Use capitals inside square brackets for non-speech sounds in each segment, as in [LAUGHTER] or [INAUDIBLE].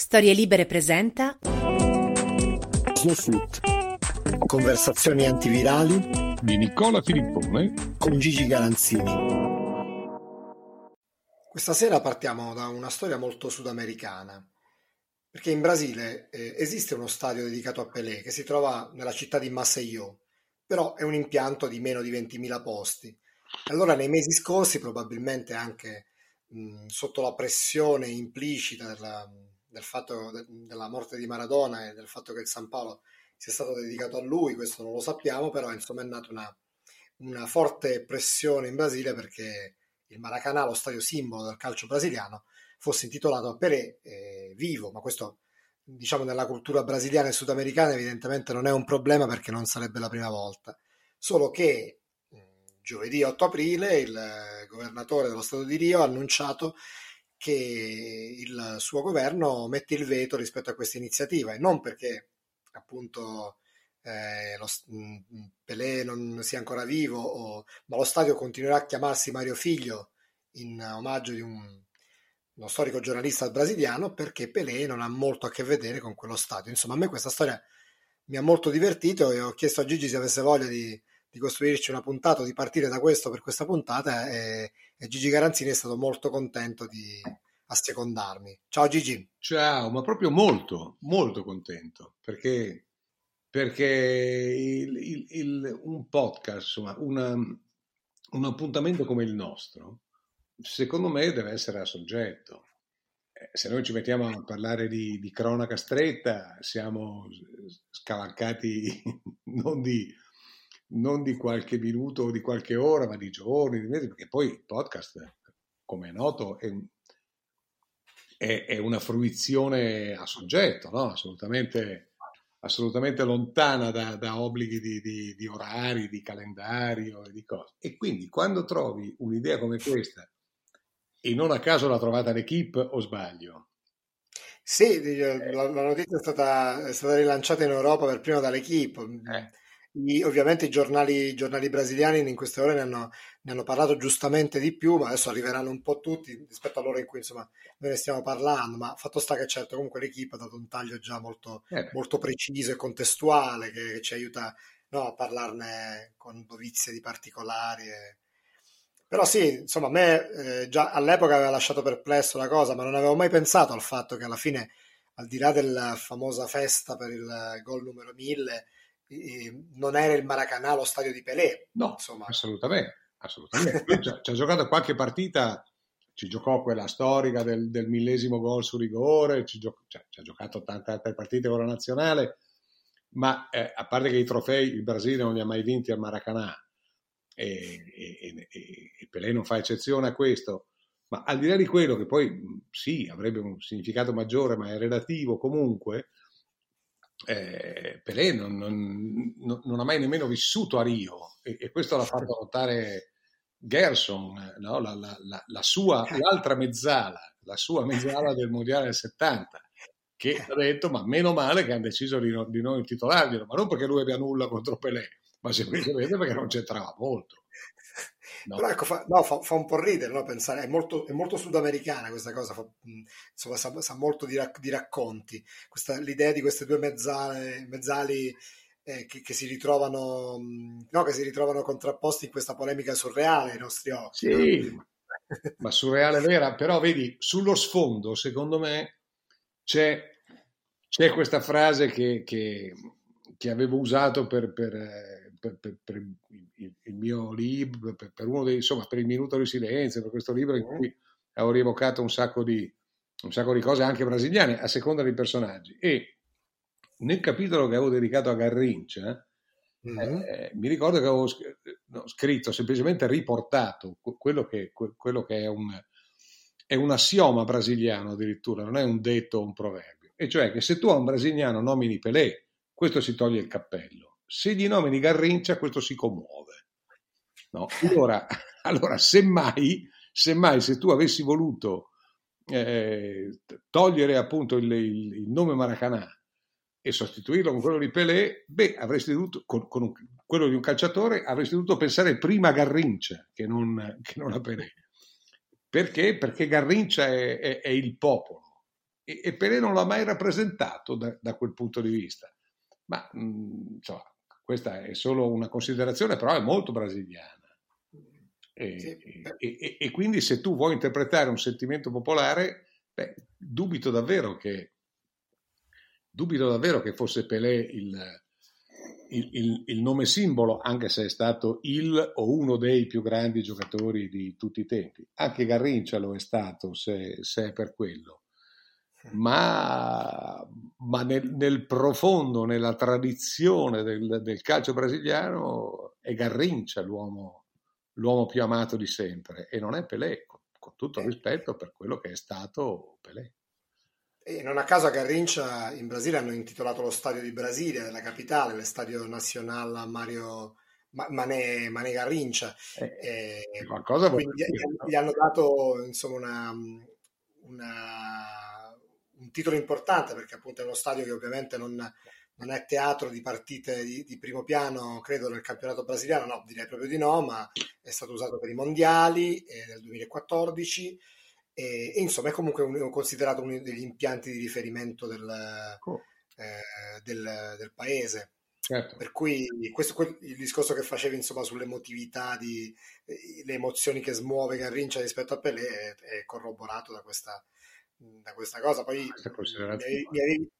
Storie Libere presenta Snowsuit. Conversazioni antivirali di Nicola Filippone con Gigi Galanzini. Questa sera partiamo da una storia molto sudamericana, perché in Brasile eh, esiste uno stadio dedicato a Pelé che si trova nella città di Maceió, però è un impianto di meno di 20.000 posti. Allora nei mesi scorsi, probabilmente anche mh, sotto la pressione implicita della, del fatto de, della morte di Maradona e del fatto che il San Paolo sia stato dedicato a lui, questo non lo sappiamo, però insomma è nata una, una forte pressione in Brasile perché il Maracanã, lo stadio simbolo del calcio brasiliano, fosse intitolato a Pelé eh, vivo, ma questo diciamo nella cultura brasiliana e sudamericana evidentemente non è un problema perché non sarebbe la prima volta, solo che giovedì 8 aprile il governatore dello Stato di Rio ha annunciato che il suo governo mette il veto rispetto a questa iniziativa e non perché appunto eh, lo, Pelé non sia ancora vivo, o, ma lo stadio continuerà a chiamarsi Mario Figlio in omaggio di un, uno storico giornalista brasiliano perché Pelé non ha molto a che vedere con quello stadio. Insomma, a me questa storia mi ha molto divertito e ho chiesto a Gigi se avesse voglia di di costruirci una puntata, di partire da questo per questa puntata e, e Gigi Garanzini è stato molto contento di assecondarmi. Ciao Gigi. Ciao, ma proprio molto, molto contento perché, perché il, il, il, un podcast, insomma, una, un appuntamento come il nostro, secondo me deve essere a soggetto. Eh, se noi ci mettiamo a parlare di, di cronaca stretta, siamo scavalcati [LAUGHS] non di non di qualche minuto o di qualche ora, ma di giorni, di mesi, perché poi il podcast, come è noto, è, è, è una fruizione a soggetto, no? assolutamente, assolutamente, lontana da, da obblighi di, di, di, orari, di calendario e di cose. E quindi quando trovi un'idea come questa, e non a caso l'ha trovata l'equipe o sbaglio? Sì, la, la notizia è stata, è stata, rilanciata in Europa per prima dall'equipe. Eh i, ovviamente i giornali, i giornali, brasiliani in queste ore ne hanno, ne hanno, parlato giustamente di più, ma adesso arriveranno un po' tutti rispetto all'ora in cui insomma noi ne stiamo parlando, ma fatto sta che certo comunque l'equipe ha dato un taglio già molto, eh molto preciso e contestuale che, che ci aiuta no, a parlarne con dovizie di particolari. E... Però sì, insomma, a me eh, già all'epoca aveva lasciato perplesso la cosa, ma non avevo mai pensato al fatto che alla fine, al di là della famosa festa per il gol numero 1000, non era il Maracanã lo stadio di Pelé. No, insomma. assolutamente. assolutamente. ci ha giocato qualche partita, ci giocò quella storica del, del millesimo gol su rigore, ci, gio- cioè, ci ha giocato tante altre partite con la nazionale, ma eh, a parte che i trofei il Brasile non li ha mai vinti al Maracanã e, e, e, e Pelé non fa eccezione a questo, ma al di là di quello che poi sì avrebbe un significato maggiore, ma è relativo comunque, eh, Pelé non, non, non, ha mai nemmeno vissuto a Rio e, e questo l'ha fatto notare Gerson, no? la, la, la, la, sua, l'altra mezzala, la sua mezzala del Mondiale del 70, che ha detto ma meno male che hanno deciso di, no, di non intitolarglielo, ma non perché lui abbia nulla contro Pelé, ma semplicemente perché non c'entrava molto. No. Però ecco, fa, no, fa, fa, un po' ridere no? pensare, è molto, è molto, sudamericana questa cosa, fa, insomma, sa, sa, molto di, di racconti. Questa, l'idea di queste due mezzale, mezzali eh, che, che, si ritrovano, no, che si ritrovano contrapposti in questa polemica surreale ai nostri occhi. Sì, [LAUGHS] ma surreale vera, però vedi, sullo sfondo, secondo me, c'è, c'è questa frase che, che, che avevo usato per, per eh, per, per, per il, mio libro, per, dei, insomma, per il minuto di silenzio, per questo libro in cui avevo rievocato un sacco di, un sacco di cose anche brasiliane a seconda dei personaggi. E nel capitolo che avevo dedicato a Garrincia, mm-hmm. eh, mi ricordo che avevo no, scritto, semplicemente riportato quello che, quello che è, un, è un assioma brasiliano addirittura, non è un detto o un proverbio. E cioè che se tu a un brasiliano nomini Pelé, questo si toglie il cappello se gli nomini Garrincia questo si commuove. No? Allora, [LAUGHS] allora semmai, semmai se tu avessi voluto eh, togliere appunto il, il, il, nome Maracanã e sostituirlo con quello di Pelé, beh, avresti dovuto, con, con un, quello di un calciatore, avresti dovuto pensare prima a Garrincia che non, che non a Pelé. Perché? Perché Garrincia è, è, è il popolo e, e Pelé non l'ha mai rappresentato da, da quel punto di vista. Ma mm, insomma, questa è solo una considerazione, però è molto brasiliana. E, sì. e, e, quindi se tu vuoi interpretare un sentimento popolare, beh, dubito davvero che dubito davvero che fosse Pelé il, il, il, il, nome simbolo, anche se è stato il o uno dei più grandi giocatori di tutti i tempi. Anche Garrincia lo è stato, se, se è per quello. Ma, ma nel, nel, profondo, nella tradizione del, del, calcio brasiliano, è Garrincia l'uomo, l'uomo più amato di sempre e non è Pelé, con, con tutto il rispetto per quello che è stato Pelé. E non a caso a Garrincia in Brasile hanno intitolato lo stadio di Brasile, la capitale, lo stadio nazionale Mario Mané, Mané Garrincia. Eh, e qualcosa quindi gli, gli, hanno dato insomma una, una, un titolo importante perché appunto è uno stadio che ovviamente non, non è teatro di partite di, di, primo piano, credo, nel campionato brasiliano, no, direi proprio di no, ma è stato usato per i mondiali eh, del 2014 e, e insomma è comunque un, considerato uno degli impianti di riferimento del, oh. eh, del, del paese. Certo. Per cui questo, il discorso che facevi insomma, sull'emotività, di, eh, le emozioni che smuove Garrincia rispetto a Pelé è, è corroborato da questa, da questa cosa. Poi mi avevi, mi, avevi,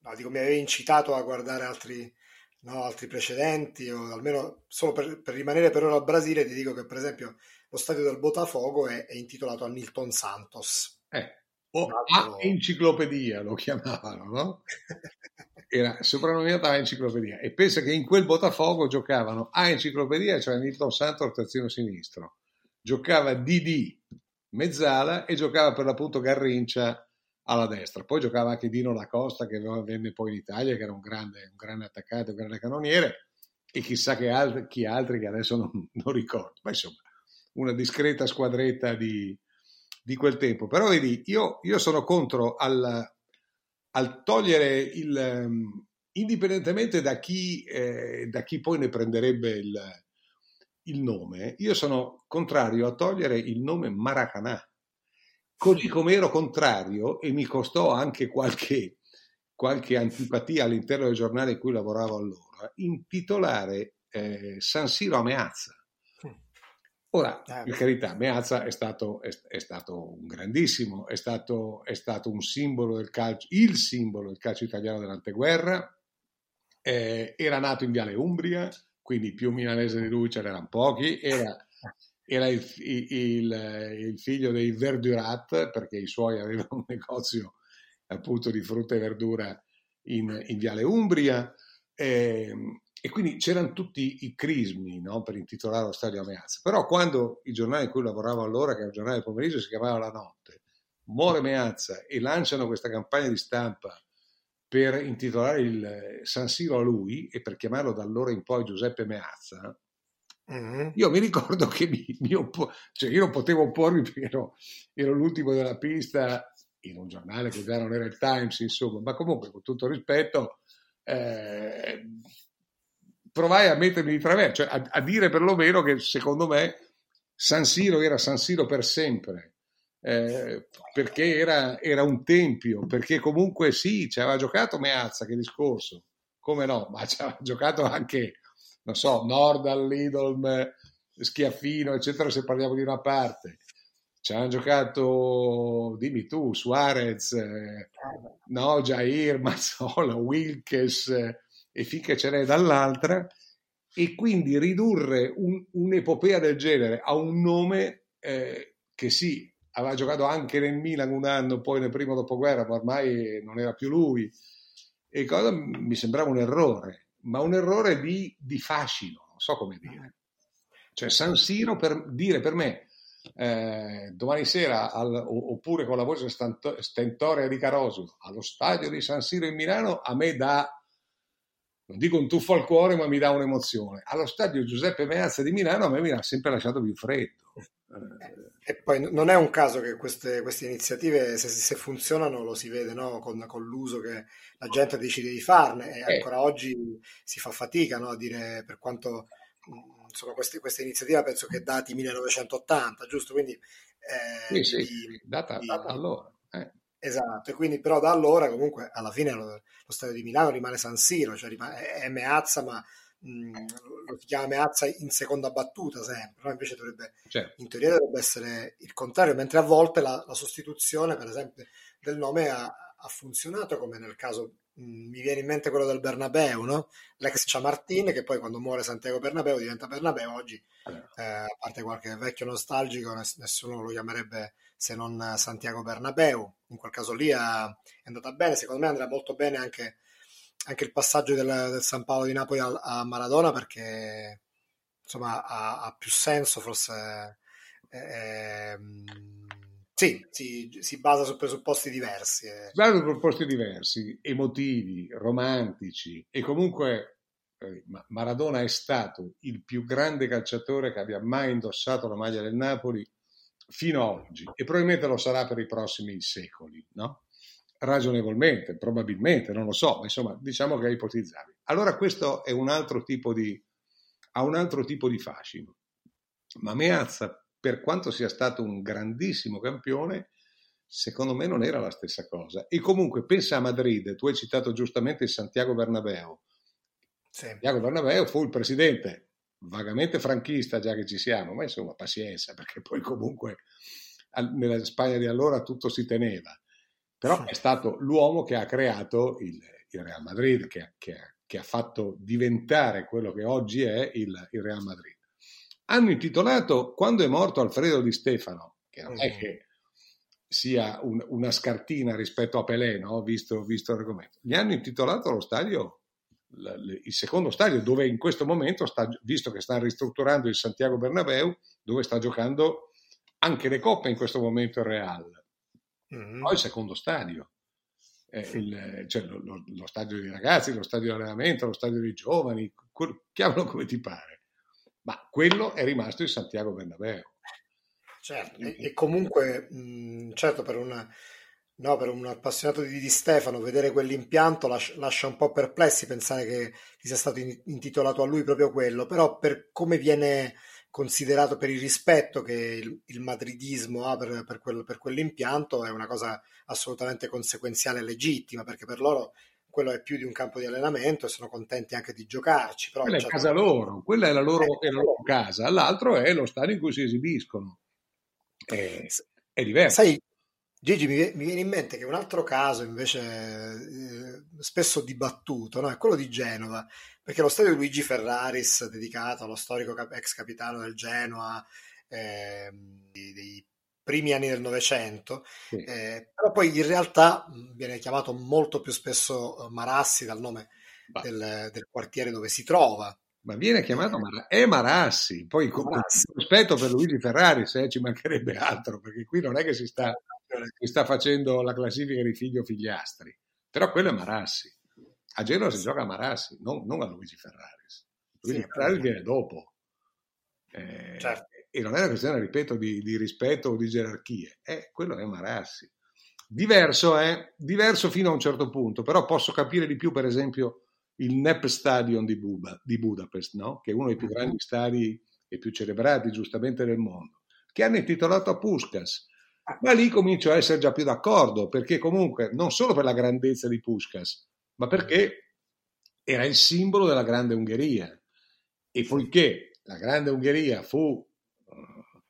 no, dico, mi avevi incitato a guardare altri, no, altri precedenti, o almeno solo per, per, rimanere per ora al Brasile, ti dico che per esempio lo stadio del Botafogo è, è intitolato a Nilton Santos. Eh, o a enciclopedia lo chiamavano, no? [LAUGHS] Era soprannominata a enciclopedia. E pensa che in quel Botafogo giocavano a enciclopedia, cioè Nilton Santos terzino sinistro. Giocava Didi mezzala e giocava per l'appunto Garrincia alla destra. Poi giocava anche Dino La Costa che venne poi in Italia, che era un grande, un grande attaccante, un grande cannoniere, e chissà che altri, chi altri che adesso non, [LAUGHS] non ricordo. Ma insomma, una discreta squadretta di, di quel tempo. Però vedi, io, io sono contro al, al togliere il... Um, indipendentemente da chi, eh, da chi, poi ne prenderebbe il, il, nome, io sono contrario a togliere il nome Maracanà. Così come ero contrario, e mi costò anche qualche, qualche antipatia all'interno del giornale in cui lavoravo allora, intitolare eh, San Siro a Meazza. Ora, eh. per carità, Meazza è stato, è, è stato un grandissimo, è stato, è stato, un simbolo del calcio, il simbolo del calcio italiano dell'anteguerra, eh, era nato in Viale Umbria, quindi più milanese di lui ce n'erano pochi, era, era il, il, il, figlio dei Verdurat, perché i suoi avevano un negozio appunto di frutta e verdura in, in Viale Umbria. Eh, e quindi c'erano tutti i crismi no, per intitolare lo stadio Meazza. Però quando il giornale in cui lavoravo allora, che era il giornale del pomeriggio, si chiamava La Notte, muore Meazza e lanciano questa campagna di stampa per intitolare il San Siro a lui e per chiamarlo da allora in poi Giuseppe Meazza, mm-hmm. io mi ricordo che mi, mi oppo- cioè io non potevo oppormi perché ero, ero l'ultimo della pista in un giornale che già non era il Times, insomma, ma comunque con tutto rispetto... Eh, provai a mettermi di traverso, cioè a, a, dire perlomeno che secondo me San Siro era San Siro per sempre, eh, perché era, era, un tempio, perché comunque sì, ci aveva giocato Meazza, che discorso, come no, ma [LAUGHS] ci aveva giocato anche, non so, Nordal, Lidolm, Schiaffino, eccetera, se parliamo di una parte. Ci hanno giocato, dimmi tu, Suarez, eh, no, Jair, [LAUGHS] Mazzola, Wilkes, eh, e finché ce n'è dall'altra, e quindi ridurre un, un'epopea del genere a un nome eh, che sì, aveva giocato anche nel Milan un anno, poi nel primo dopoguerra, ma ormai non era più lui, e cosa mi sembrava un errore, ma un errore di, di fascino, non so come dire. Cioè San Siro per dire per me eh, domani sera al, oppure con la voce stentorea di Caroso allo stadio di San Siro in Milano a me dà non dico un tuffo al cuore, ma mi dà un'emozione. Allo stadio Giuseppe Meazza di Milano a me mi ha sempre lasciato più freddo. E poi non è un caso che queste, queste iniziative, se, se, funzionano, lo si vede no? con, con, l'uso che la gente decide di farne e eh. ancora oggi si fa fatica no? a dire per quanto insomma, queste, questa iniziativa penso che dati 1980, giusto? Quindi eh, sì, sì, di, data, di, data allora. Eh Esatto, e quindi però da allora comunque alla fine lo, lo stadio di Milano rimane San Siro, cioè rimane, è Meazza ma mh, lo si chiama Meazza in seconda battuta sempre, no? invece dovrebbe, certo. in teoria dovrebbe essere il contrario, mentre a volte la, la sostituzione per esempio del nome ha, ha funzionato come nel caso mi viene in mente quello del Bernabeu, no? l'ex Ciamartin che poi quando muore Santiago Bernabeu diventa Bernabeu, oggi eh, a parte qualche vecchio nostalgico nessuno lo chiamerebbe se non Santiago Bernabeu, in quel caso lì è andata bene, secondo me andrà molto bene anche, anche il passaggio del, del, San Paolo di Napoli a, a Maradona perché insomma ha, ha più senso forse. Eh, ehm, sì, si, si, basa su presupposti diversi. Eh. Si basa su presupposti diversi, emotivi, romantici e comunque eh, Maradona è stato il più grande calciatore che abbia mai indossato la maglia del Napoli fino a oggi e probabilmente lo sarà per i prossimi secoli, no? Ragionevolmente, probabilmente, non lo so, ma insomma diciamo che è ipotizzabile. Allora questo è un altro tipo di, ha un altro tipo di fascino. Ma Meazza per quanto sia stato un grandissimo campione, secondo me non era la stessa cosa. E comunque pensa a Madrid, tu hai citato giustamente il Santiago Bernabeu. Sì. Santiago Bernabeu fu il presidente vagamente franchista, già che ci siamo, ma insomma pazienza, perché poi comunque nella Spagna di allora tutto si teneva. Però è stato l'uomo che ha creato il, il Real Madrid, che, che, che, ha fatto diventare quello che oggi è il, il Real Madrid hanno intitolato, quando è morto Alfredo Di Stefano, che non è mm. che sia un, una scartina rispetto a Pelé, no? visto, visto l'argomento, gli hanno intitolato lo stadio, il secondo stadio, dove in questo momento, sta, visto che sta ristrutturando il Santiago Bernabeu, dove sta giocando anche le coppe in questo momento il Real. Mm. Poi il secondo stadio. Eh, il, cioè lo, lo, lo, stadio dei ragazzi, lo stadio di allenamento, lo stadio dei giovani, chiamalo come ti pare ma quello è rimasto il Santiago Bernabeu. Certo, e, e comunque, mh, certo, per, una, no, per, un appassionato di Di Stefano, vedere quell'impianto lascia, lascia un po' perplessi pensare che sia stato in, intitolato a lui proprio quello, però per come viene considerato per il rispetto che il, il madridismo ha per, per, quel, per quell'impianto è una cosa assolutamente conseguenziale e legittima, perché per loro quello è più di un campo di allenamento e sono contenti anche di giocarci. Però quella è casa loro, quella è la loro, è la loro casa, l'altro è lo stadio in cui si esibiscono. È, è diverso. Sai, Gigi, mi, viene in mente che un altro caso invece eh, spesso dibattuto no? è quello di Genova, perché lo stadio Luigi Ferraris, dedicato allo storico ex capitano del Genoa, eh, dei primi anni del Novecento, sì. eh, però poi in realtà viene chiamato molto più spesso eh, Marassi dal nome del, del, quartiere dove si trova. Ma viene chiamato Mar- è Marassi, poi con rispetto per Luigi Ferrari, se ci mancherebbe altro, perché qui non è che si sta, si sta facendo la classifica di figlio figliastri, però quello è Marassi. A Genova si gioca a Marassi, non, non a Luigi Ferraris. Luigi sì, Ferraris viene dopo. Eh, certo e non è una questione, ripeto, di, di rispetto o di gerarchie, è, quello è Marassi. Diverso è, diverso fino a un certo punto, però posso capire di più, per esempio, il NEP Stadion di, Buba, di Budapest, no? che è uno dei più grandi stadi e più celebrati giustamente del mondo, che hanno intitolato a Puskas. Ma lì comincio a essere già più d'accordo, perché comunque non solo per la grandezza di Puskas, ma perché era il simbolo della grande Ungheria. E poiché la grande Ungheria fu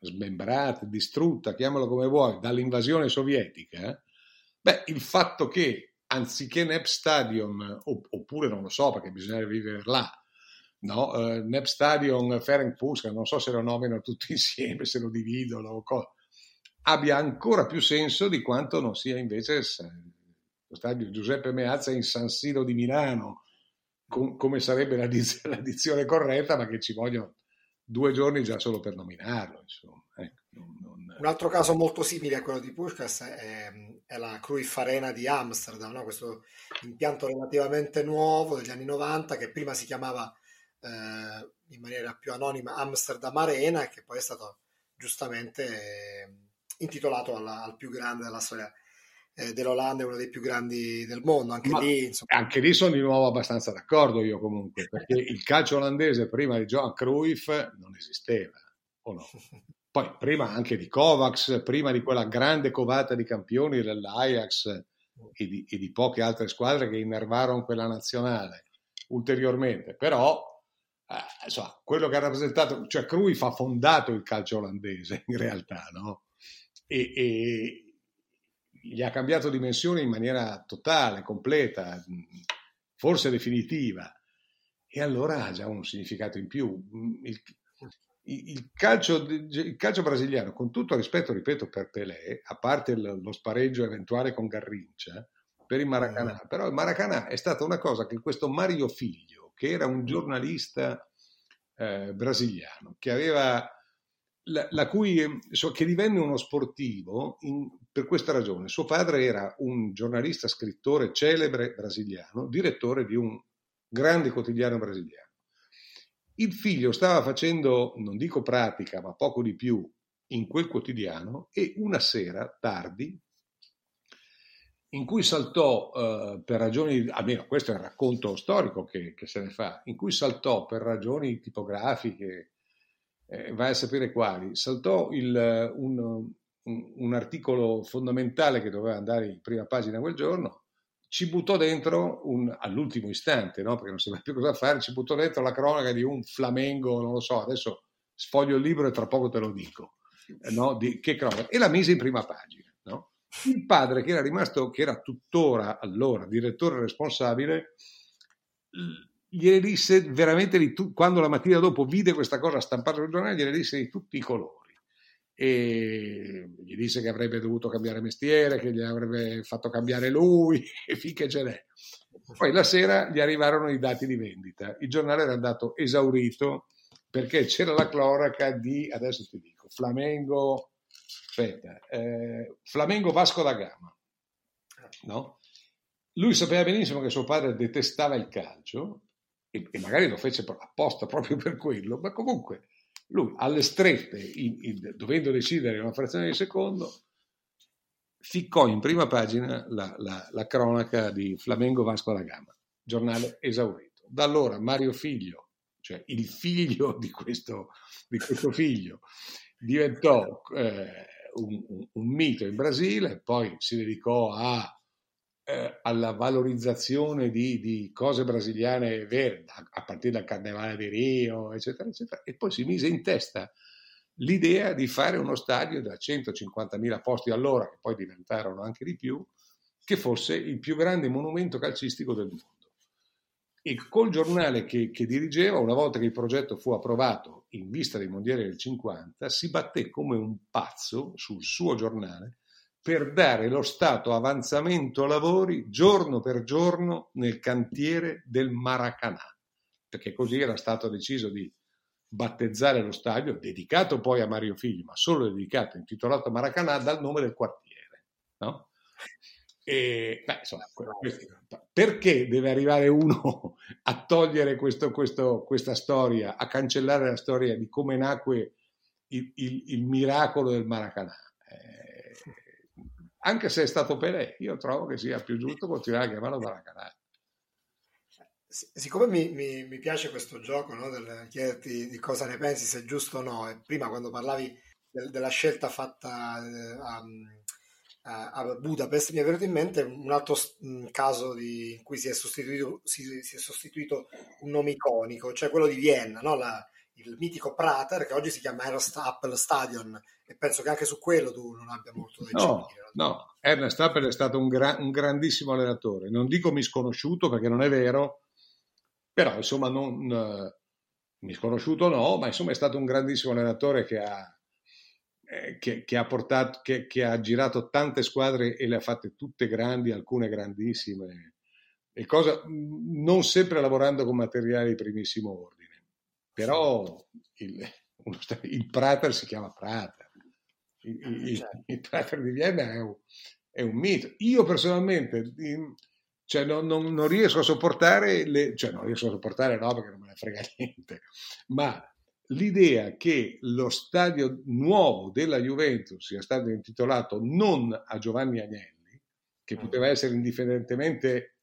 smembrata, distrutta, chiamalo come vuoi, dall'invasione sovietica, eh? beh, il fatto che anziché Nep Stadium, oppure non lo so perché bisogna vivere là, no? Uh, Nep Stadium, Ferenc Puska, non so se lo nominano tutti [LAUGHS] insieme, se lo dividono o cosa, abbia ancora più senso di quanto non sia invece lo stadio Giuseppe Meazza in San Siro di Milano, com- come sarebbe la, diz- [LAUGHS] la dizione corretta, ma che ci vogliono due giorni già solo per nominarlo. Ecco, non, non... Un altro caso molto simile a quello di Puskas è, è la Cruyff Arena di Amsterdam, no? questo impianto relativamente nuovo degli anni 90 che prima si chiamava eh, in maniera più anonima Amsterdam Arena che poi è stato giustamente eh, intitolato alla, al più grande della storia eh, dell'Olanda, uno dei più grandi del mondo. Anche lì, insomma... anche lì sono di nuovo abbastanza d'accordo io comunque, perché il calcio olandese prima di Johan Cruyff non esisteva, o no? [LAUGHS] poi prima anche di Kovacs, prima di quella grande covata di campioni dell'Ajax e di, e di poche altre squadre che innervarono quella nazionale ulteriormente, però eh, insomma, quello che ha rappresentato, cioè Cruyff ha fondato il calcio olandese in realtà, no? E, e, gli ha cambiato dimensione in maniera totale, completa, forse definitiva. E allora ha già un significato in più. Il, il, calcio, il calcio, brasiliano, con tutto rispetto, ripeto, per Pelé, a parte lo spareggio eventuale con Garrincia, per il Maracanã, mm. però il Maracanã è stata una cosa che questo Mario Figlio, che era un giornalista eh, brasiliano, che aveva la, la cui, so, che divenne uno sportivo in, per questa ragione. Suo padre era un giornalista, scrittore celebre brasiliano, direttore di un grande quotidiano brasiliano. Il figlio stava facendo, non dico pratica, ma poco di più in quel quotidiano e una sera tardi, in cui saltò eh, per ragioni, almeno questo è il racconto storico che, che, se ne fa, in cui saltò per ragioni tipografiche, eh, vai a sapere quali, saltò il, un, un, articolo fondamentale che doveva andare in prima pagina quel giorno, ci buttò dentro un, all'ultimo istante, no? perché non sapeva più cosa fare, ci buttò dentro la cronaca di un Flamengo, non lo so, adesso sfoglio il libro e tra poco te lo dico, no? di, che cronaca, e la mise in prima pagina. No? Il padre, che era rimasto, che era tuttora allora direttore responsabile, gliene disse veramente di tu, quando la mattina dopo vide questa cosa stampata sul giornale, gliene disse di tutti i colori. E gli disse che avrebbe dovuto cambiare mestiere, che gli avrebbe fatto cambiare lui, [LAUGHS] e finché ce n'è. Poi la sera gli arrivarono i dati di vendita. Il giornale era andato esaurito perché c'era la cloraca di, adesso ti dico, Flamengo, aspetta, eh, Flamengo Vasco da Gama. No? Lui sapeva benissimo che suo padre detestava il calcio e, e magari lo fece apposta proprio per quello, ma comunque lui alle strette, in, in, dovendo decidere una frazione di secondo, ficcò in prima pagina la, la, la cronaca di Flamengo Vasco da Gama, giornale esaurito. Da allora Mario Figlio, cioè il figlio di questo, di questo figlio, diventò eh, un, un, un, mito in Brasile, poi si dedicò a eh, alla valorizzazione di, di, cose brasiliane vere, a, partire dal Carnevale di Rio, eccetera, eccetera, e poi si mise in testa l'idea di fare uno stadio da 150.000 posti all'ora, che poi diventarono anche di più, che fosse il più grande monumento calcistico del mondo. E col giornale che, che dirigeva, una volta che il progetto fu approvato in vista dei mondiali del 50, si batté come un pazzo sul suo giornale per dare lo stato avanzamento lavori giorno per giorno nel cantiere del Maracanã, perché così era stato deciso di battezzare lo stadio, dedicato poi a Mario Figli, ma solo dedicato, intitolato Maracanã, dal nome del quartiere. No? E, beh, insomma, perché deve arrivare uno [LAUGHS] a togliere questo, questo, questa storia, a cancellare la storia di come nacque il, il, il miracolo del Maracanã? Anche se è stato Pelé, io trovo che sia più giusto continuare a chiamarlo Maracanã. Siccome mi, mi, mi, piace questo gioco no, del chiederti di cosa ne pensi, se è giusto o no, e prima quando parlavi del, della scelta fatta eh, a, a, Budapest, mi è venuto in mente un altro caso di, in cui si è, sostituito, si, si è, sostituito, un nome iconico, cioè quello di Vienna, no? La, il mitico Prater, che oggi si chiama Ernst Appel Stadion, e penso che anche su quello tu non abbia molto da no, dire. No, Ernest Appel è stato un, gra- un, grandissimo allenatore, non dico misconosciuto perché non è vero, però insomma non... Uh, misconosciuto no, ma insomma è stato un grandissimo allenatore che ha, eh, che, che, ha portato, che, che, ha girato tante squadre e le ha fatte tutte grandi, alcune grandissime, e cosa, non sempre lavorando con materiali di primissimo ordine. Però il, il Prater si chiama Prater. Il, eh, il, certo. il Prater di Vienna è un, è un, mito. Io personalmente cioè non, non, non, riesco a sopportare, le, cioè non riesco a sopportare no perché non me ne frega [LAUGHS] niente, ma l'idea che lo stadio nuovo della Juventus sia stato intitolato non a Giovanni Agnelli, che poteva essere indifferentemente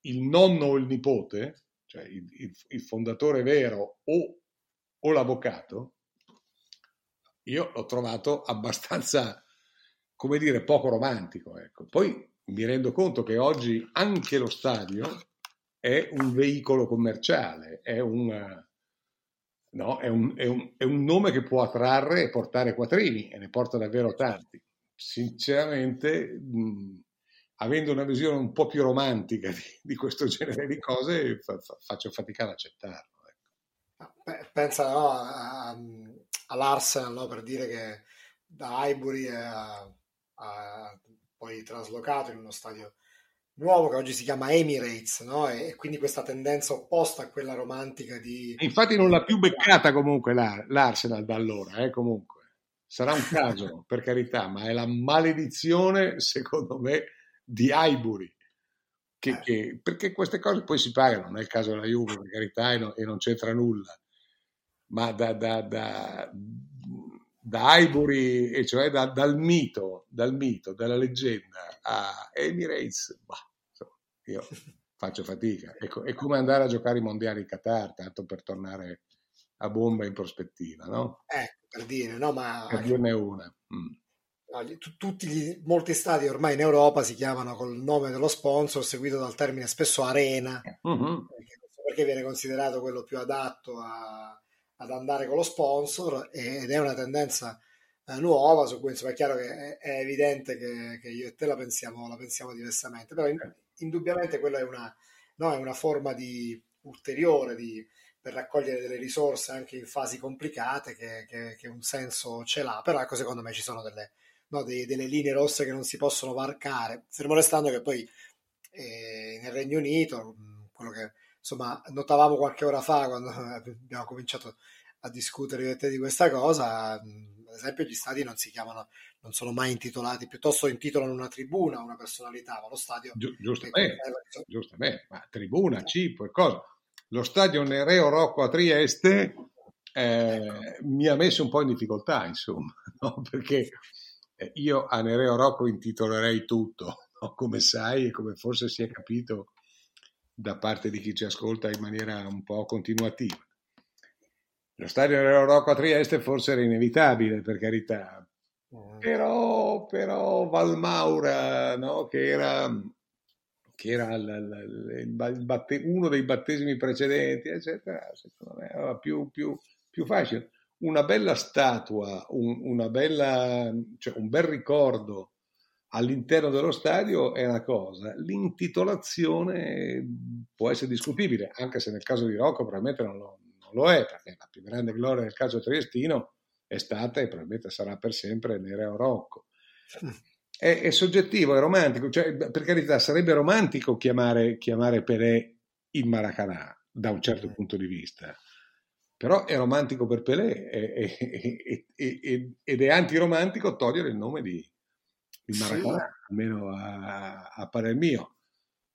il nonno o il nipote, cioè il, il, il fondatore vero o, o l'avvocato, io l'ho trovato abbastanza, come dire, poco romantico. Ecco. Poi mi rendo conto che oggi anche lo stadio è un veicolo commerciale, è un, no, è un, è un, è un nome che può attrarre e portare quattrini, e ne porta davvero tanti. Sinceramente, avendo una visione un po' più romantica di, di questo genere di cose, fa, fa, faccio fatica ad accettarlo. Ecco. Pensa no, all'Arsenal no, per dire che da Highbury ha poi traslocato in uno stadio nuovo che oggi si chiama Emirates, no? e, quindi questa tendenza opposta a quella romantica di... Infatti non l'ha più beccata comunque l'Arsenal da allora, eh, comunque. Sarà un caso, per carità, ma è la maledizione, secondo me, di Highbury. Che, eh. che, perché queste cose poi si pagano, non è il caso della Juve, per carità, e, no, e non c'entra nulla. Ma da, da, da, da Highbury, e cioè da, dal mito, dal mito, dalla leggenda a Emirates, bah, insomma, io [LAUGHS] faccio fatica. È, è, come andare a giocare i mondiali in Qatar, tanto per tornare a bomba in prospettiva, no? Ecco, per dire, no, ma... Per dirne una. Mm. Tutti molti stadi ormai in Europa si chiamano col nome dello sponsor, seguito dal termine spesso arena, mm-hmm. perché, perché viene considerato quello più adatto a, ad andare con lo sponsor ed è una tendenza eh, nuova su cui insomma, è chiaro che è, è evidente che, che, io e te la pensiamo, la pensiamo diversamente, però in, indubbiamente quella è una, no, è una forma di, ulteriore di, per raccogliere delle risorse anche in fasi complicate che, che, che un senso ce l'ha, però ecco secondo me ci sono delle, no, dei, delle linee rosse che non si possono varcare, fermo restando che poi eh, nel Regno Unito quello che insomma, notavamo qualche ora fa quando [LAUGHS] abbiamo cominciato a discutere di questa cosa, ad esempio gli stadi non si chiamano, non sono mai intitolati, piuttosto intitolano una tribuna, una personalità, ma lo stadio... Gi- giustamente, è... giustamente, ma tribuna, cibo e cosa. Lo stadio Nereo Rocco a Trieste eh, mi ha messo un po' in difficoltà, insomma, [LAUGHS] no? perché io a Nereo Rocco intitolerei tutto, [LAUGHS] no? come sai e come forse si è capito da parte di chi ci ascolta in maniera un po' continuativa. Lo stadio dell'Europa a Trieste forse era inevitabile, per carità, mm. però, però Valmaura, no? che era, che era il, il, batte, uno dei battesimi precedenti, eccetera, secondo me aveva più, più, più facile. Una bella statua, un, una bella, cioè un bel ricordo all'interno dello stadio è una cosa, l'intitolazione può essere discutibile, anche se nel caso di Rocco probabilmente non lo, non lo è, perché la più grande gloria del calcio triestino è stata e probabilmente sarà per sempre Nereo Rocco. È, è, soggettivo, è romantico, cioè, per carità sarebbe romantico chiamare, chiamare Pelé il Maracanà da un certo punto di vista, però è romantico per Pelé ed è antiromantico togliere il nome di, di Maracanã, sì. almeno a, a parer mio.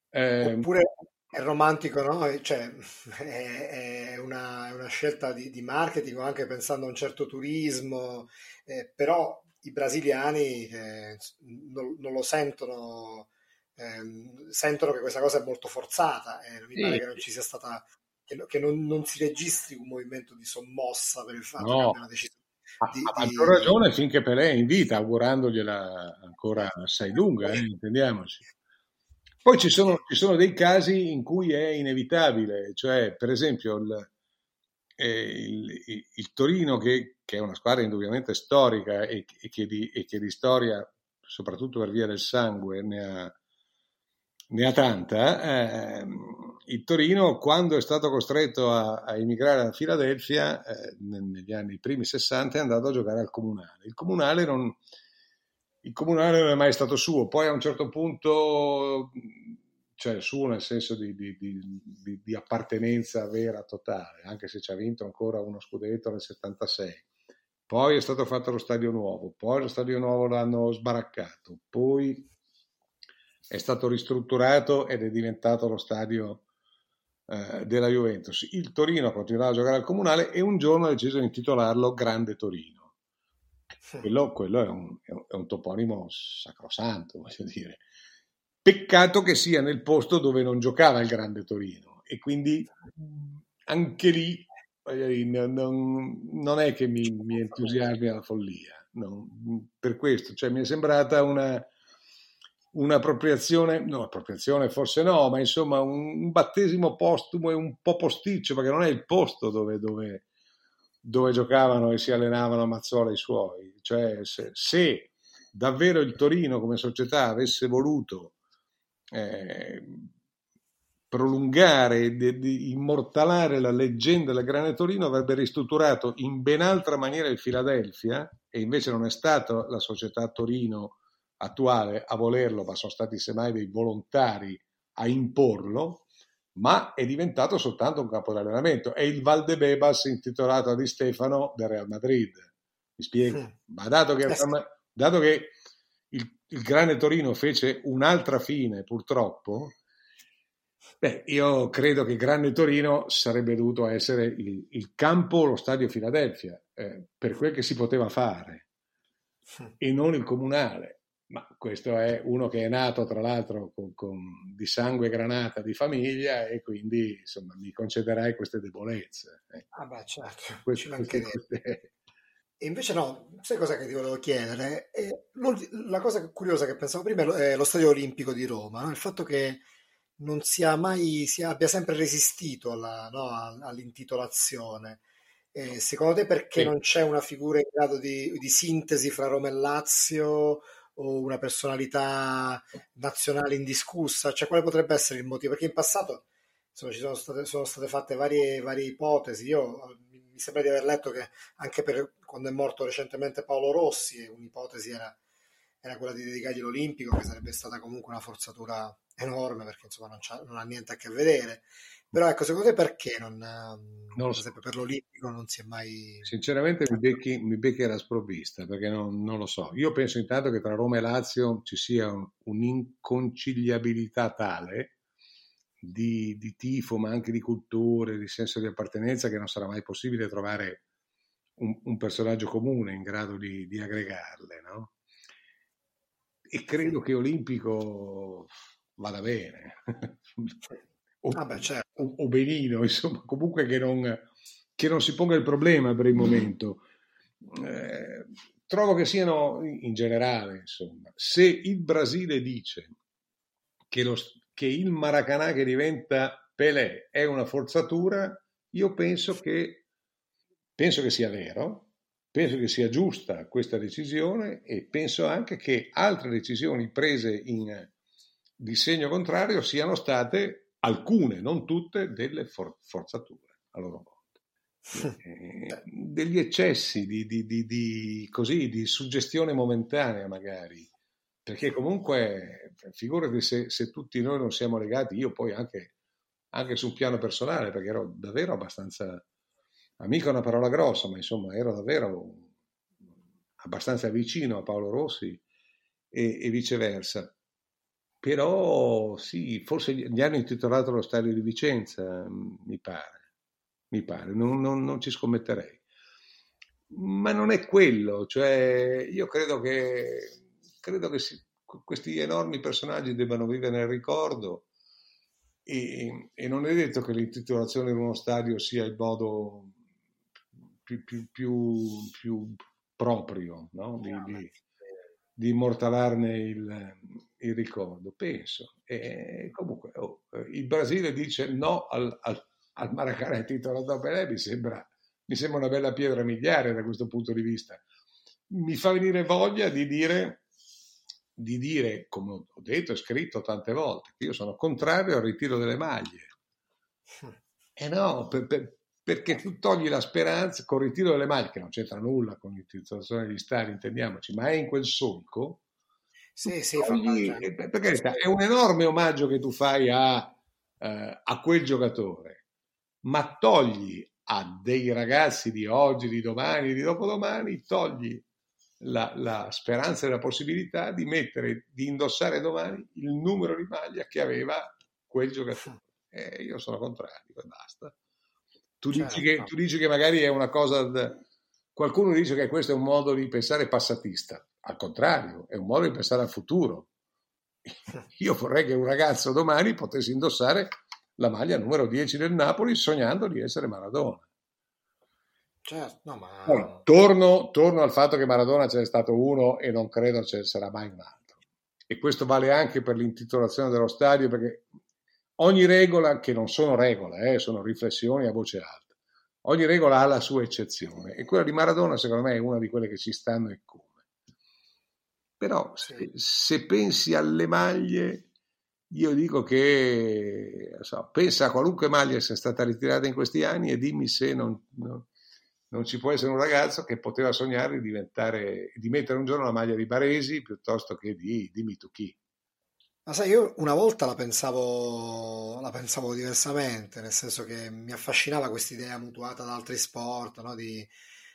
Eh, Oppure è romantico, no? Cioè, è, una, è una scelta di, di, marketing, anche pensando a un certo turismo, eh, però i brasiliani eh, non, non, lo sentono, ehm, sentono che questa cosa è molto forzata e mi sì. pare che non ci sia stata, che, che non, non, si registri un movimento di sommossa per il fatto no. che abbiano deciso di, ha maggior di... ragione finché Pelé è in vita, augurandogliela ancora assai lunga, eh, intendiamoci. Poi ci sono, ci sono, dei casi in cui è inevitabile, cioè per esempio il, eh, il, il, il Torino, che, che, è una squadra indubbiamente storica e, e, che di, e, che di, storia, soprattutto per via del sangue, ne ha, ne ha tanta, eh, il Torino quando è stato costretto a, a emigrare a Filadelfia eh, negli anni primi 60 è andato a giocare al comunale. Il comunale non, il comunale non è mai stato suo, poi a un certo punto, cioè suo nel senso di, di, di, di appartenenza vera, totale, anche se ci ha vinto ancora uno scudetto nel 76. Poi è stato fatto lo stadio nuovo, poi lo stadio nuovo l'hanno sbaraccato, poi è stato ristrutturato ed è diventato lo stadio eh, della Juventus. Il Torino ha continuato a giocare al comunale e un giorno ha deciso di intitolarlo Grande Torino. Quello, quello è, un, è, un, toponimo sacrosanto, voglio dire. Peccato che sia nel posto dove non giocava il Grande Torino e quindi anche lì non, non è che mi, mi entusiasmi alla follia, no, per questo, cioè mi è sembrata una, un'appropriazione, no, appropriazione forse no, ma insomma un, un, battesimo postumo e un po' posticcio, perché non è il posto dove, dove, dove giocavano e si allenavano a Mazzola i suoi, cioè se, se davvero il Torino come società avesse voluto eh, prolungare, di, di immortalare la leggenda del Grande Torino, avrebbe ristrutturato in ben altra maniera il Philadelphia e invece non è stata la società Torino attuale a volerlo, ma sono stati semmai dei volontari a imporlo, ma è diventato soltanto un campo di allenamento. È il Valdebebas intitolato a Di Stefano del Real Madrid. Mi spiego? Mm. Ma dato che, dato che il, il Grande Torino fece un'altra fine, purtroppo, Beh, io credo che Grande Torino sarebbe dovuto essere il, il campo, lo stadio Filadelfia, eh, per quel che si poteva fare, e non il comunale. Ma questo è uno che è nato, tra l'altro, con, con, di sangue granata di famiglia e quindi insomma, mi concederai queste debolezze. Eh. Ah, beh, certo, queste, queste, queste... E invece no, sai cosa che ti volevo chiedere? Eh, la cosa curiosa che pensavo prima è lo stadio olimpico di Roma, no? il fatto che non sia mai, sia, abbia sempre resistito alla, no, all'intitolazione. Eh, secondo te perché sì. non c'è una figura in grado di, di, sintesi fra Roma e Lazio o una personalità nazionale indiscussa? Cioè, quale potrebbe essere il motivo? Perché in passato insomma, ci sono state, sono state fatte varie, varie ipotesi. Io mi sembra di aver letto che anche per quando è morto recentemente Paolo Rossi, un'ipotesi era, era quella di dedicargli l'Olimpico, che sarebbe stata comunque una forzatura enorme perché insomma non, non, ha niente a che vedere. Però ecco, secondo te perché non, non lo so. per l'Olimpico non si è mai... Sinceramente mi becchi, mi becchi alla sprovvista perché non, non, lo so. Io penso intanto che tra Roma e Lazio ci sia un'inconciliabilità tale di, di tifo, ma anche di culture, di senso di appartenenza che non sarà mai possibile trovare un, un personaggio comune in grado di, di aggregarle, no? E credo che Olimpico vada bene. [LAUGHS] o, ah beh, certo. o, o, benino, insomma, comunque che non, che non, si ponga il problema per il momento. Eh, trovo che siano in generale, insomma, se il Brasile dice che, lo, che il Maracanã che diventa Pelé è una forzatura, io penso che, penso che sia vero, penso che sia giusta questa decisione e penso anche che altre decisioni prese in di segno contrario siano state alcune, non tutte, delle for- forzature a loro volta. [LAUGHS] Eh, degli eccessi di, di, di, di, così, di suggestione momentanea magari, perché comunque figurati se, se, tutti noi non siamo legati, io poi anche, anche sul piano personale, perché ero davvero abbastanza, amico è una parola grossa, ma insomma ero davvero abbastanza vicino a Paolo Rossi e, e viceversa però sì, forse gli hanno intitolato lo stadio di Vicenza, mm, mi pare, mi pare, non, non, non ci scommetterei. Ma non è quello, cioè io credo che, credo che si, questi enormi personaggi debbano vivere nel ricordo e, e, non è detto che l'intitolazione di uno stadio sia il modo più, più, più, più proprio no? di, di, di immortalarne il, il ricordo, penso. E comunque oh, il Brasile dice no al, al, al Maracanã titolato Pelé, mi sembra, mi sembra una bella pietra miliare da questo punto di vista. Mi fa venire voglia di dire, di dire, come ho detto e scritto tante volte, che io sono contrario al ritiro delle maglie. E eh no, per, per, perché tu togli la speranza con il ritiro delle maglie, che non c'entra nulla con l'utilizzazione degli stadi, intendiamoci, ma è in quel solco sì, sì, togli, eh, perché è un enorme omaggio che tu fai a, eh, a quel giocatore, ma togli a dei ragazzi di oggi, di domani, di dopodomani, togli la, la, speranza e la possibilità di mettere, di indossare domani il numero di maglia che aveva quel giocatore. E io sono contrario e basta. Tu, certo. dici che, tu dici che magari è una cosa... Da, qualcuno dice che questo è un modo di pensare passatista. Al contrario, è un modo di pensare al futuro. [LAUGHS] Io vorrei che un ragazzo domani potesse indossare la maglia numero 10 del Napoli sognando di essere Maradona. Certo, no, ma... Allora, torno, torno, al fatto che Maradona c'è stato uno e non credo ce ne sarà mai un altro. E questo vale anche per l'intitolazione dello stadio, perché ogni regola, che non sono regole, eh, sono riflessioni a voce alta, ogni regola ha la sua eccezione e quella di Maradona secondo me è una di quelle che ci stanno e come. Però se, se pensi alle maglie, io dico che so, pensa a qualunque maglia sia stata ritirata in questi anni e dimmi se non, non, non, ci può essere un ragazzo che poteva sognare di diventare, di mettere un giorno la maglia di Baresi piuttosto che di dimmi tu chi. Ma sai, io una volta la pensavo, la pensavo diversamente, nel senso che mi affascinava questa idea mutuata da altri sport, no? di,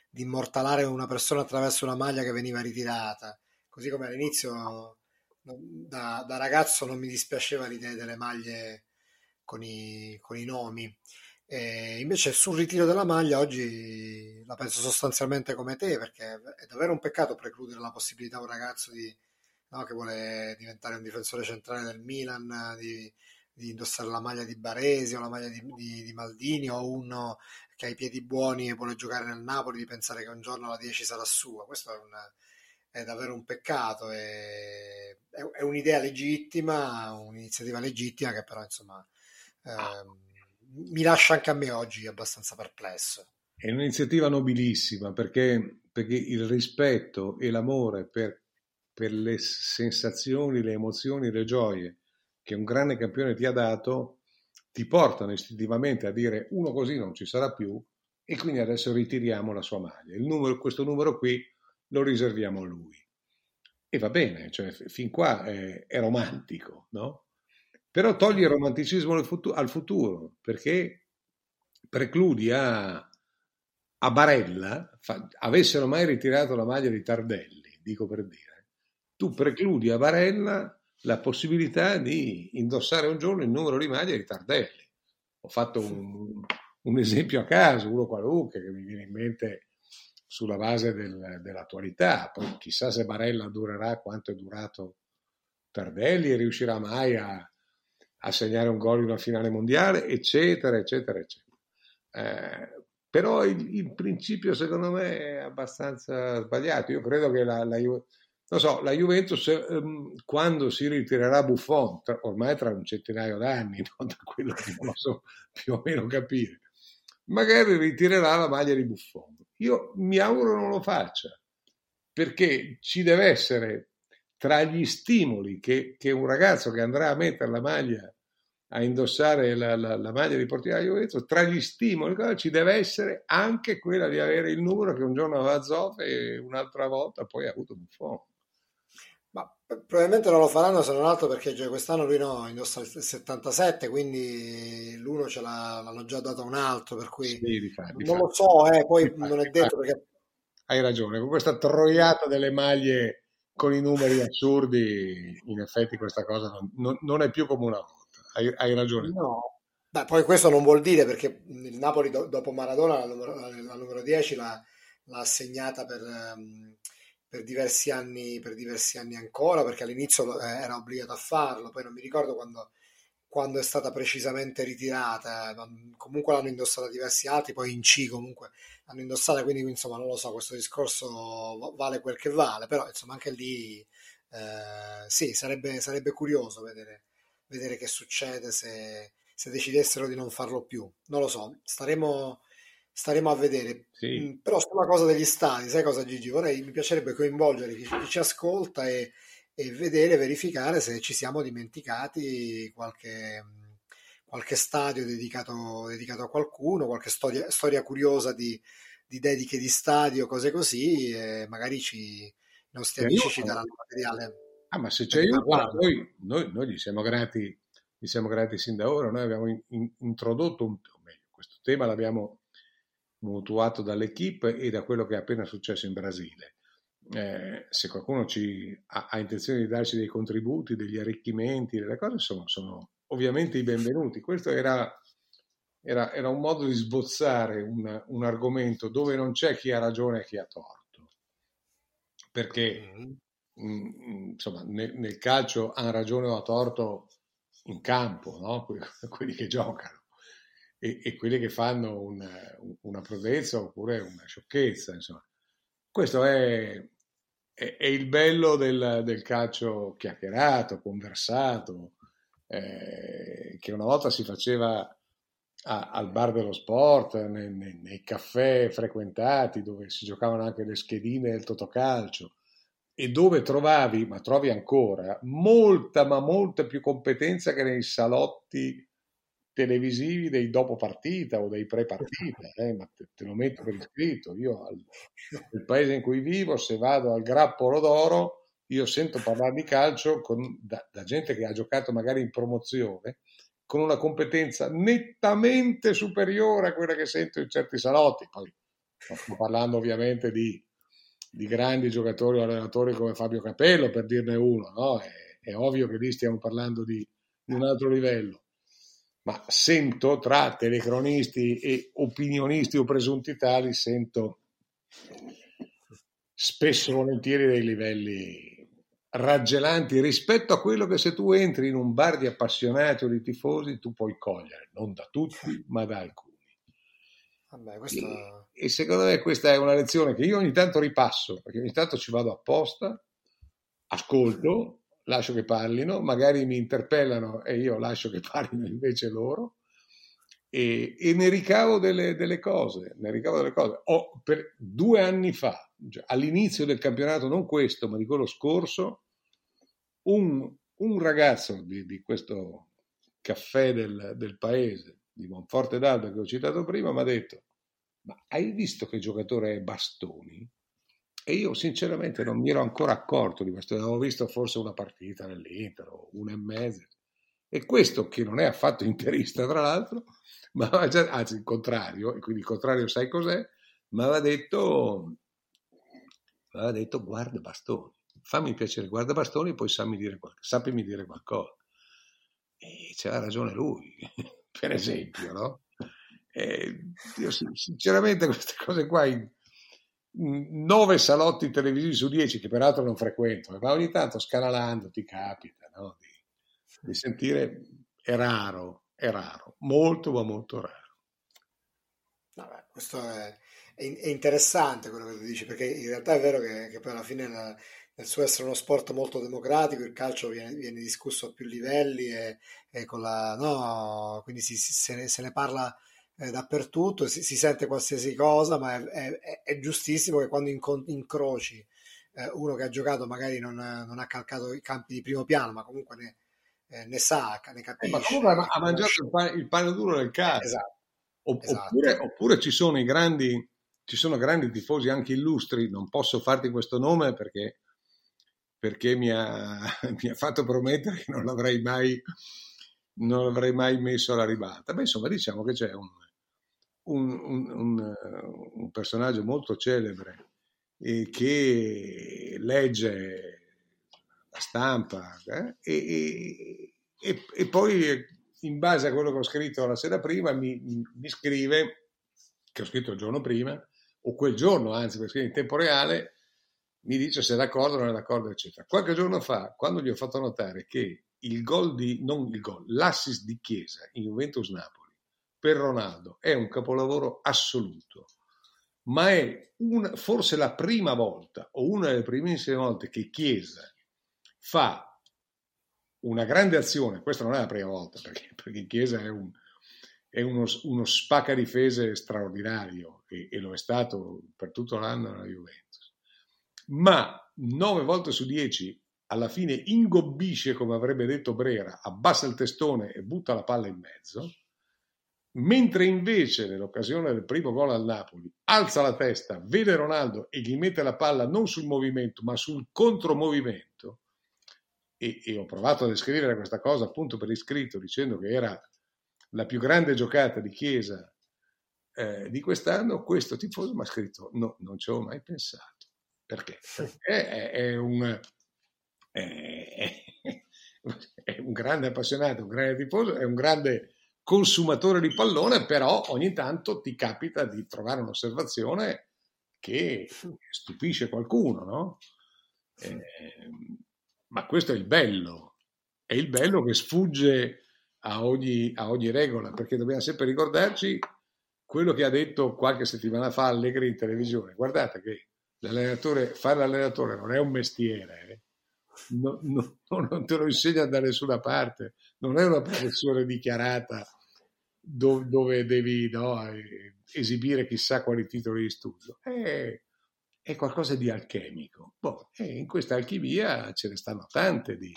di immortalare una persona attraverso una maglia che veniva ritirata. Così come all'inizio, da, da ragazzo, non mi dispiaceva l'idea delle maglie con i, con i nomi. E invece sul ritiro della maglia oggi la penso sostanzialmente come te, perché è davvero un peccato precludere la possibilità a un ragazzo di no, che vuole diventare un difensore centrale del Milan, di, di indossare la maglia di Baresi o la maglia di, di, di, Maldini o uno che ha i piedi buoni e vuole giocare nel Napoli di pensare che un giorno la 10 sarà sua. Questo è, un, è davvero un peccato, è, è, un'idea legittima, un'iniziativa legittima che però insomma eh, mi lascia anche a me oggi abbastanza perplesso. È un'iniziativa nobilissima perché, perché il rispetto e l'amore per per le sensazioni, le emozioni, le gioie che un grande campione ti ha dato, ti portano istintivamente a dire uno così non ci sarà più e quindi adesso ritiriamo la sua maglia. Numero, questo numero qui lo riserviamo a lui. E va bene, cioè, fin qua è, è romantico, no? Però togli il romanticismo al futuro, al futuro perché precludi a, a Barella, fa, avessero mai ritirato la maglia di Tardelli, dico per dire, tu precludi a Barella la possibilità di indossare un giorno il numero di maglia di Tardelli. Ho fatto un, un esempio a caso, uno qualunque che mi viene in mente sulla base del, dell'attualità. Poi chissà se Barella durerà quanto è durato Tardelli e riuscirà mai a, a segnare un gol in una finale mondiale, eccetera, eccetera, eccetera. Eh, però il, il, principio secondo me è abbastanza sbagliato. Io credo che la, la, non so, la Juventus ehm, quando si ritirerà Buffon, tra, ormai tra un centinaio d'anni, [LAUGHS] no? da quello che posso più o meno capire, magari ritirerà la maglia di Buffon. Io mi auguro non lo faccia, perché ci deve essere tra gli stimoli che, che un ragazzo che andrà a mettere la maglia a indossare la, la, la maglia di portiere Juventus, tra gli stimoli ci deve essere anche quella di avere il numero che un giorno aveva Zoff e un'altra volta poi ha avuto Buffon. Ma probabilmente non lo faranno se non altro perché già quest'anno lui no, indossa il 77, quindi l'uno ce l'ha, l'hanno già dato a un altro, per cui sì, di fa, di non fa. lo so, eh, poi di non fa, è detto perché... Hai ragione, con questa troiata delle maglie con i numeri assurdi, in effetti questa cosa non, non, non è più come una volta, hai, hai ragione. No, Beh, poi questo non vuol dire perché il Napoli do, dopo Maradona la numero, la numero 10 l'ha, l'ha assegnata per... Um, per diversi anni, per diversi anni ancora, perché all'inizio eh, era obbligato a farlo, poi non mi ricordo quando, quando è stata precisamente ritirata, comunque l'hanno indossata diversi altri, poi in C comunque l'hanno indossata, quindi insomma non lo so, questo discorso vale quel che vale, però insomma anche lì eh, sì, sarebbe, sarebbe curioso vedere, vedere che succede se, se decidessero di non farlo più, non lo so, staremo staremo a vedere. Sì. Mm, però sulla cosa degli stadi, sai cosa Gigi? Vorrei, mi piacerebbe coinvolgere chi, chi ci ascolta e, e, vedere, verificare se ci siamo dimenticati qualche, qualche stadio dedicato, dedicato, a qualcuno, qualche storia, storia curiosa di, di, dediche di stadio, cose così, e magari ci, i nostri amici ci daranno materiale. Ah, ma se c'è io, noi, noi, noi, gli siamo grati, gli siamo grati sin da ora, noi abbiamo in, in, introdotto un, meglio, questo tema l'abbiamo mutuato dall'equipe e da quello che è appena successo in Brasile. Eh, se qualcuno ci ha, ha, intenzione di darci dei contributi, degli arricchimenti, delle cose, sono, sono ovviamente i benvenuti. Questo era, era, era un modo di sbozzare un, un, argomento dove non c'è chi ha ragione e chi ha torto. Perché mh, mm, insomma, nel, nel, calcio hanno ragione o ha torto in campo, no? quelli che giocano e, e quelli che fanno una, una prodezza oppure una sciocchezza. Insomma. Questo è, è, è il bello del, del, calcio chiacchierato, conversato, eh, che una volta si faceva a, al bar dello sport, nei, nei, nei, caffè frequentati dove si giocavano anche le schedine del totocalcio e dove trovavi, ma trovi ancora, molta ma molta più competenza che nei salotti televisivi dei dopo partita o dei pre partita, eh, ma te, te, lo metto per iscritto. Io al, nel paese in cui vivo, se vado al Grappolo d'Oro, io sento parlare di calcio con, da, da, gente che ha giocato magari in promozione, con una competenza nettamente superiore a quella che sento in certi salotti. Poi sto parlando ovviamente di, di grandi giocatori o allenatori come Fabio Capello, per dirne uno, no? è, è ovvio che lì stiamo parlando di, di un altro livello ma sento tra telecronisti e opinionisti o presunti tali, sento spesso e volentieri dei livelli raggelanti rispetto a quello che se tu entri in un bar di appassionati o di tifosi tu puoi cogliere, non da tutti, [LAUGHS] ma da alcuni. Vabbè, questo... e, e, secondo me questa è una lezione che io ogni tanto ripasso, perché ogni tanto ci vado apposta, ascolto, lascio che parlino, magari mi interpellano e io lascio che [LAUGHS] parlino invece loro e, e ne ricavo delle, delle, cose. Ne ricavo delle cose. Ho, per due anni fa, cioè all'inizio del campionato, non questo, ma di quello scorso, un, un ragazzo di, di, questo caffè del, del paese, di Monforte d'Alba che ho citato prima, mi ha detto, ma hai visto che giocatore è Bastoni? E io sinceramente non mi ero ancora accorto di questo, avevo visto forse una partita nell'Inter o una e mezza. E questo, che non è affatto interista tra l'altro, ma anzi il contrario, e quindi il contrario sai cos'è, mi aveva detto, detto guarda bastoni, fammi piacere, guarda bastoni e poi sappi dire, sappimi dire qualcosa. E c'era ragione lui, [LAUGHS] per esempio, no? E io sinceramente queste cose qua nove salotti televisivi su dieci, che peraltro non frequento, ma ogni tanto scanalando ti capita no? di, di, sentire, è raro, è raro, molto ma molto raro. Vabbè, questo è, è, interessante quello che tu dici, perché in realtà è vero che, che poi alla fine nel, nel, suo essere uno sport molto democratico, il calcio viene, viene discusso a più livelli e, e con la, no, quindi si, si, se, ne, se ne parla eh, dappertutto, si, si, sente qualsiasi cosa, ma è, è, è giustissimo che quando inco- incroci eh, uno che ha giocato magari non, non, ha calcato i campi di primo piano, ma comunque ne, eh, ne sa, ne capisce. ma comunque ha, ha mangiato il pane, il pane, duro del calcio. Esatto. Opp- esatto. Oppure, oppure, ci sono i grandi, ci sono grandi tifosi anche illustri, non posso farti questo nome perché, perché mi, ha, [LAUGHS] mi ha fatto promettere che non l'avrei mai non l'avrei mai messo alla ribalta. Ma insomma, diciamo che c'è un, un, un, un personaggio molto celebre eh, che legge la stampa eh, e, e, e, poi in base a quello che ho scritto la sera prima mi, mi scrive, che ho scritto il giorno prima, o quel giorno anzi, perché in tempo reale, mi dice se è d'accordo o non è d'accordo, eccetera. Qualche giorno fa, quando gli ho fatto notare che il gol di, non il gol, l'assist di Chiesa in Juventus Napoli per Ronaldo. È un capolavoro assoluto, ma è una, forse la prima volta o una delle primissime volte che Chiesa fa una grande azione, questa non è la prima volta perché, perché Chiesa è, un, è uno, uno spacca difese straordinario e, e, lo è stato per tutto l'anno nella Juventus, ma nove volte su dieci alla fine ingobbisce, come avrebbe detto Brera, abbassa il testone e butta la palla in mezzo, mentre invece nell'occasione del primo gol al Napoli alza la testa, vede Ronaldo e gli mette la palla non sul movimento ma sul contromovimento e, e ho provato a descrivere questa cosa appunto per iscritto dicendo che era la più grande giocata di Chiesa eh, di quest'anno, questo tifoso mi ha scritto no, non ci avevo mai pensato. Perché? Perché è, è, un, è, [LAUGHS] è un grande appassionato, un grande tifoso, è un grande consumatore di pallone, però ogni tanto ti capita di trovare un'osservazione che stupisce qualcuno, no? Eh, ma questo è il bello, è il bello che sfugge a ogni, a ogni regola, perché dobbiamo sempre ricordarci quello che ha detto qualche settimana fa Allegri in televisione. Guardate che l'allenatore, fare l'allenatore non è un mestiere, eh? no, no, [LAUGHS] non te lo insegna da nessuna parte, non è una professione dichiarata dove, dove devi no, esibire chissà quali titoli di studio. È, è qualcosa di alchemico. Boh, e in questa alchimia ce ne stanno tante di,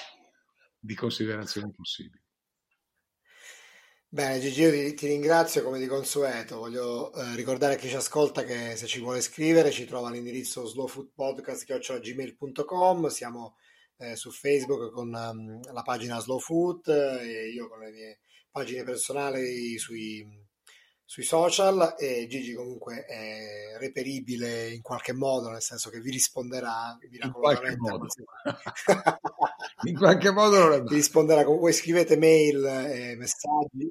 di considerazioni possibili. Bene, Gigi, io ti, ti ringrazio come di consueto. Voglio eh, ricordare a chi ci ascolta che se ci vuole scrivere ci trova all'indirizzo slowfoodpodcast.gmail.com Siamo eh, su Facebook con um, la pagina Slow Food e io con le mie pagine personali sui, sui social e Gigi comunque è reperibile in qualche modo, nel senso che vi risponderà miracolosamente. [LAUGHS] In qualche modo, in qualche modo vi risponderà, voi scrivete mail e messaggi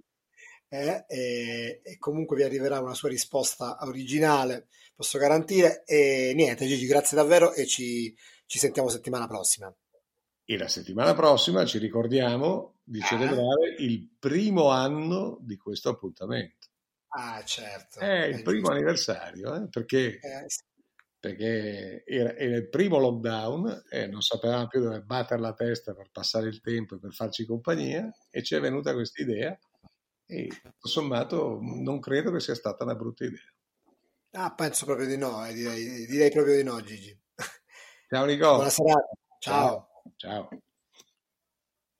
eh, e, e, comunque vi arriverà una sua risposta originale, posso garantire. E niente, Gigi, grazie davvero e ci, ci sentiamo settimana prossima. E la settimana prossima ci ricordiamo di celebrare eh? il primo anno di questo appuntamento. Ah, certo. È il primo anniversario, eh? perché, eh, sì. perché era, era, il primo lockdown e non sapevamo più dove battere la testa per passare il tempo e per farci compagnia e ci è venuta questa idea e tutto sommato non credo che sia stata una brutta idea. Ah, penso proprio di no, eh, direi, direi, proprio di no, Gigi. Ciao Nicola. Buona serata. Ciao. Ciao. Ciao.